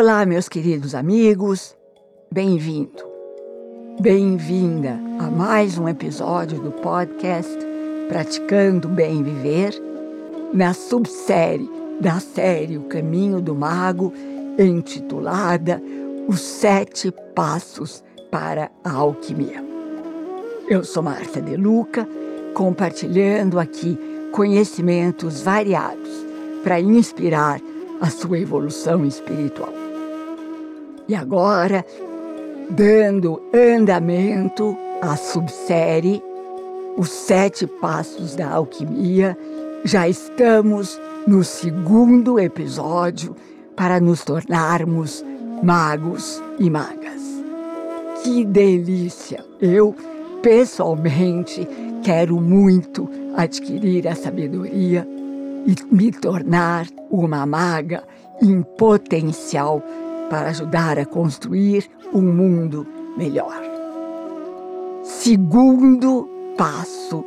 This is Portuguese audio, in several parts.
Olá, meus queridos amigos, bem-vindo, bem-vinda a mais um episódio do podcast Praticando Bem Viver, na subsérie da série O Caminho do Mago, intitulada Os Sete Passos para a Alquimia. Eu sou Marta De Luca, compartilhando aqui conhecimentos variados para inspirar a sua evolução espiritual. E agora, dando andamento à subsérie Os Sete Passos da Alquimia, já estamos no segundo episódio para nos tornarmos magos e magas. Que delícia! Eu, pessoalmente, quero muito adquirir a sabedoria e me tornar uma maga em potencial para ajudar a construir um mundo melhor. Segundo passo,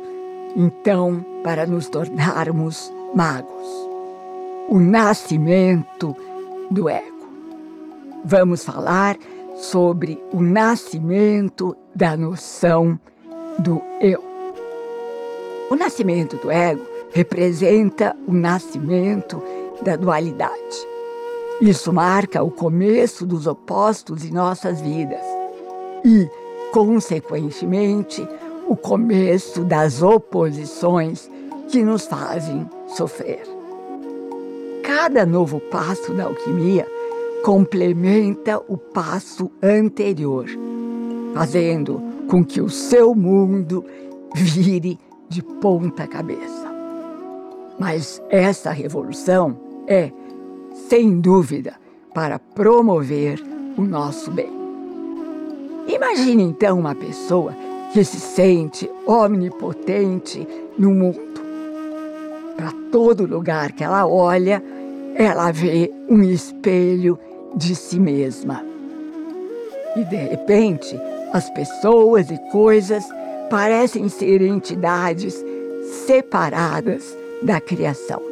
então, para nos tornarmos magos: o nascimento do ego. Vamos falar sobre o nascimento da noção do eu. O nascimento do ego representa o nascimento da dualidade. Isso marca o começo dos opostos em nossas vidas e, consequentemente, o começo das oposições que nos fazem sofrer. Cada novo passo da alquimia complementa o passo anterior, fazendo com que o seu mundo vire de ponta cabeça. Mas essa revolução é, sem dúvida, para promover o nosso bem. Imagine então uma pessoa que se sente omnipotente no mundo. Para todo lugar que ela olha, ela vê um espelho de si mesma. E de repente, as pessoas e coisas parecem ser entidades separadas da criação.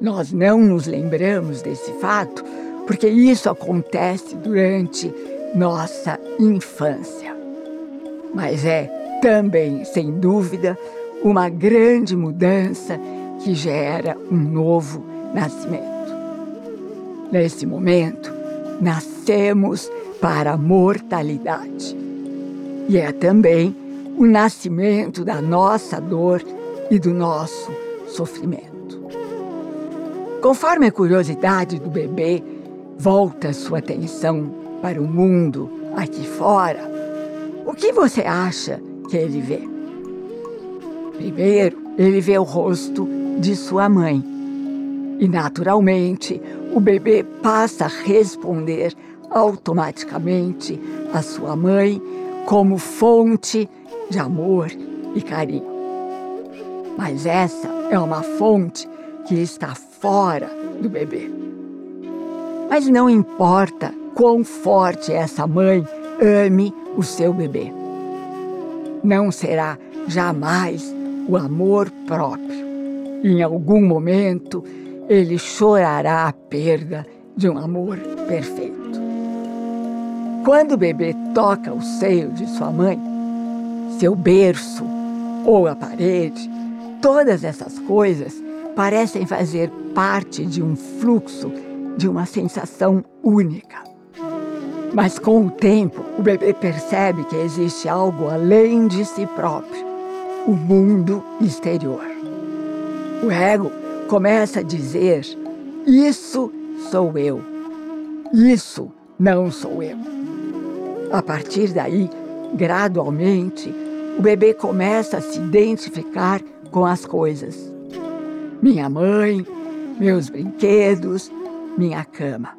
Nós não nos lembramos desse fato porque isso acontece durante nossa infância. Mas é também, sem dúvida, uma grande mudança que gera um novo nascimento. Nesse momento, nascemos para a mortalidade. E é também o nascimento da nossa dor e do nosso sofrimento. Conforme a curiosidade do bebê volta sua atenção para o mundo aqui fora, o que você acha que ele vê? Primeiro, ele vê o rosto de sua mãe. E, naturalmente, o bebê passa a responder automaticamente a sua mãe como fonte de amor e carinho. Mas essa é uma fonte que está fora do bebê. Mas não importa quão forte essa mãe ame o seu bebê. Não será jamais o amor próprio. Em algum momento, ele chorará a perda de um amor perfeito. Quando o bebê toca o seio de sua mãe, seu berço ou a parede, Todas essas coisas parecem fazer parte de um fluxo, de uma sensação única. Mas com o tempo, o bebê percebe que existe algo além de si próprio o mundo exterior. O ego começa a dizer: Isso sou eu. Isso não sou eu. A partir daí, gradualmente, o bebê começa a se identificar com as coisas. Minha mãe, meus brinquedos, minha cama.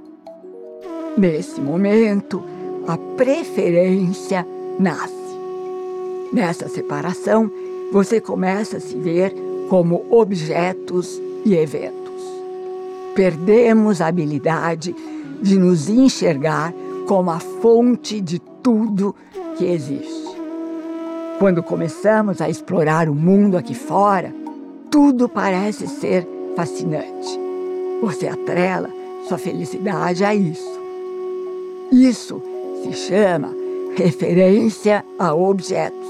Nesse momento, a preferência nasce. Nessa separação, você começa a se ver como objetos e eventos. Perdemos a habilidade de nos enxergar como a fonte de tudo que existe. Quando começamos a explorar o mundo aqui fora, tudo parece ser fascinante. Você atrela sua felicidade a isso. Isso se chama referência a objetos,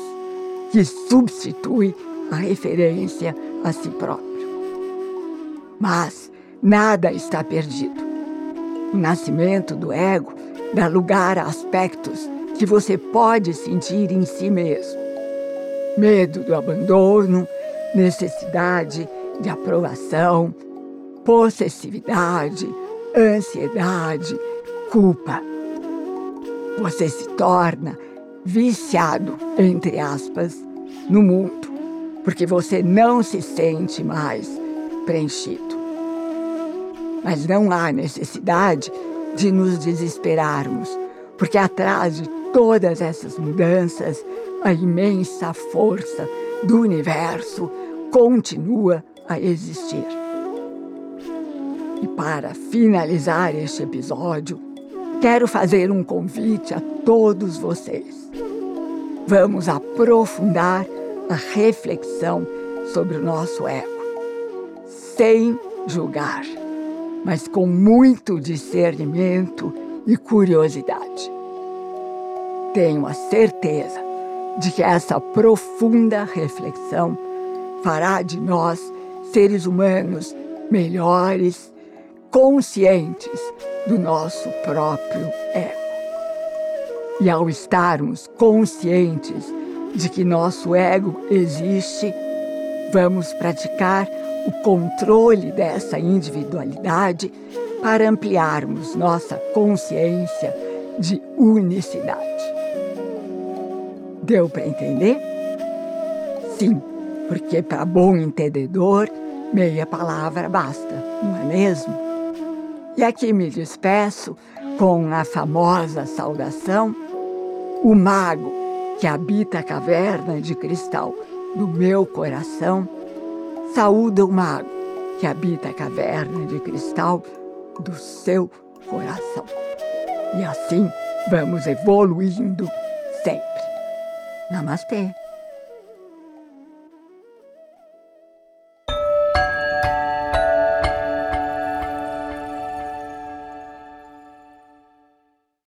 que substitui a referência a si próprio. Mas nada está perdido. O nascimento do ego dá lugar a aspectos que você pode sentir em si mesmo: medo do abandono, necessidade de aprovação, possessividade, ansiedade, culpa. Você se torna viciado, entre aspas, no mundo, porque você não se sente mais preenchido. Mas não há necessidade de nos desesperarmos, porque atrás de todas essas mudanças, a imensa força do universo continua a existir. E para finalizar este episódio, quero fazer um convite a todos vocês. Vamos aprofundar a reflexão sobre o nosso ego, sem julgar, mas com muito discernimento e curiosidade. Tenho a certeza de que essa profunda reflexão fará de nós seres humanos melhores, conscientes do nosso próprio ego. E ao estarmos conscientes de que nosso ego existe, vamos praticar o controle dessa individualidade para ampliarmos nossa consciência de unicidade. Deu para entender? Sim, porque para bom entendedor, meia palavra basta, não é mesmo? E aqui me despeço com a famosa saudação: o mago que habita a caverna de cristal do meu coração, saúda o mago que habita a caverna de cristal do seu coração. E assim vamos evoluindo sempre. ナマステ。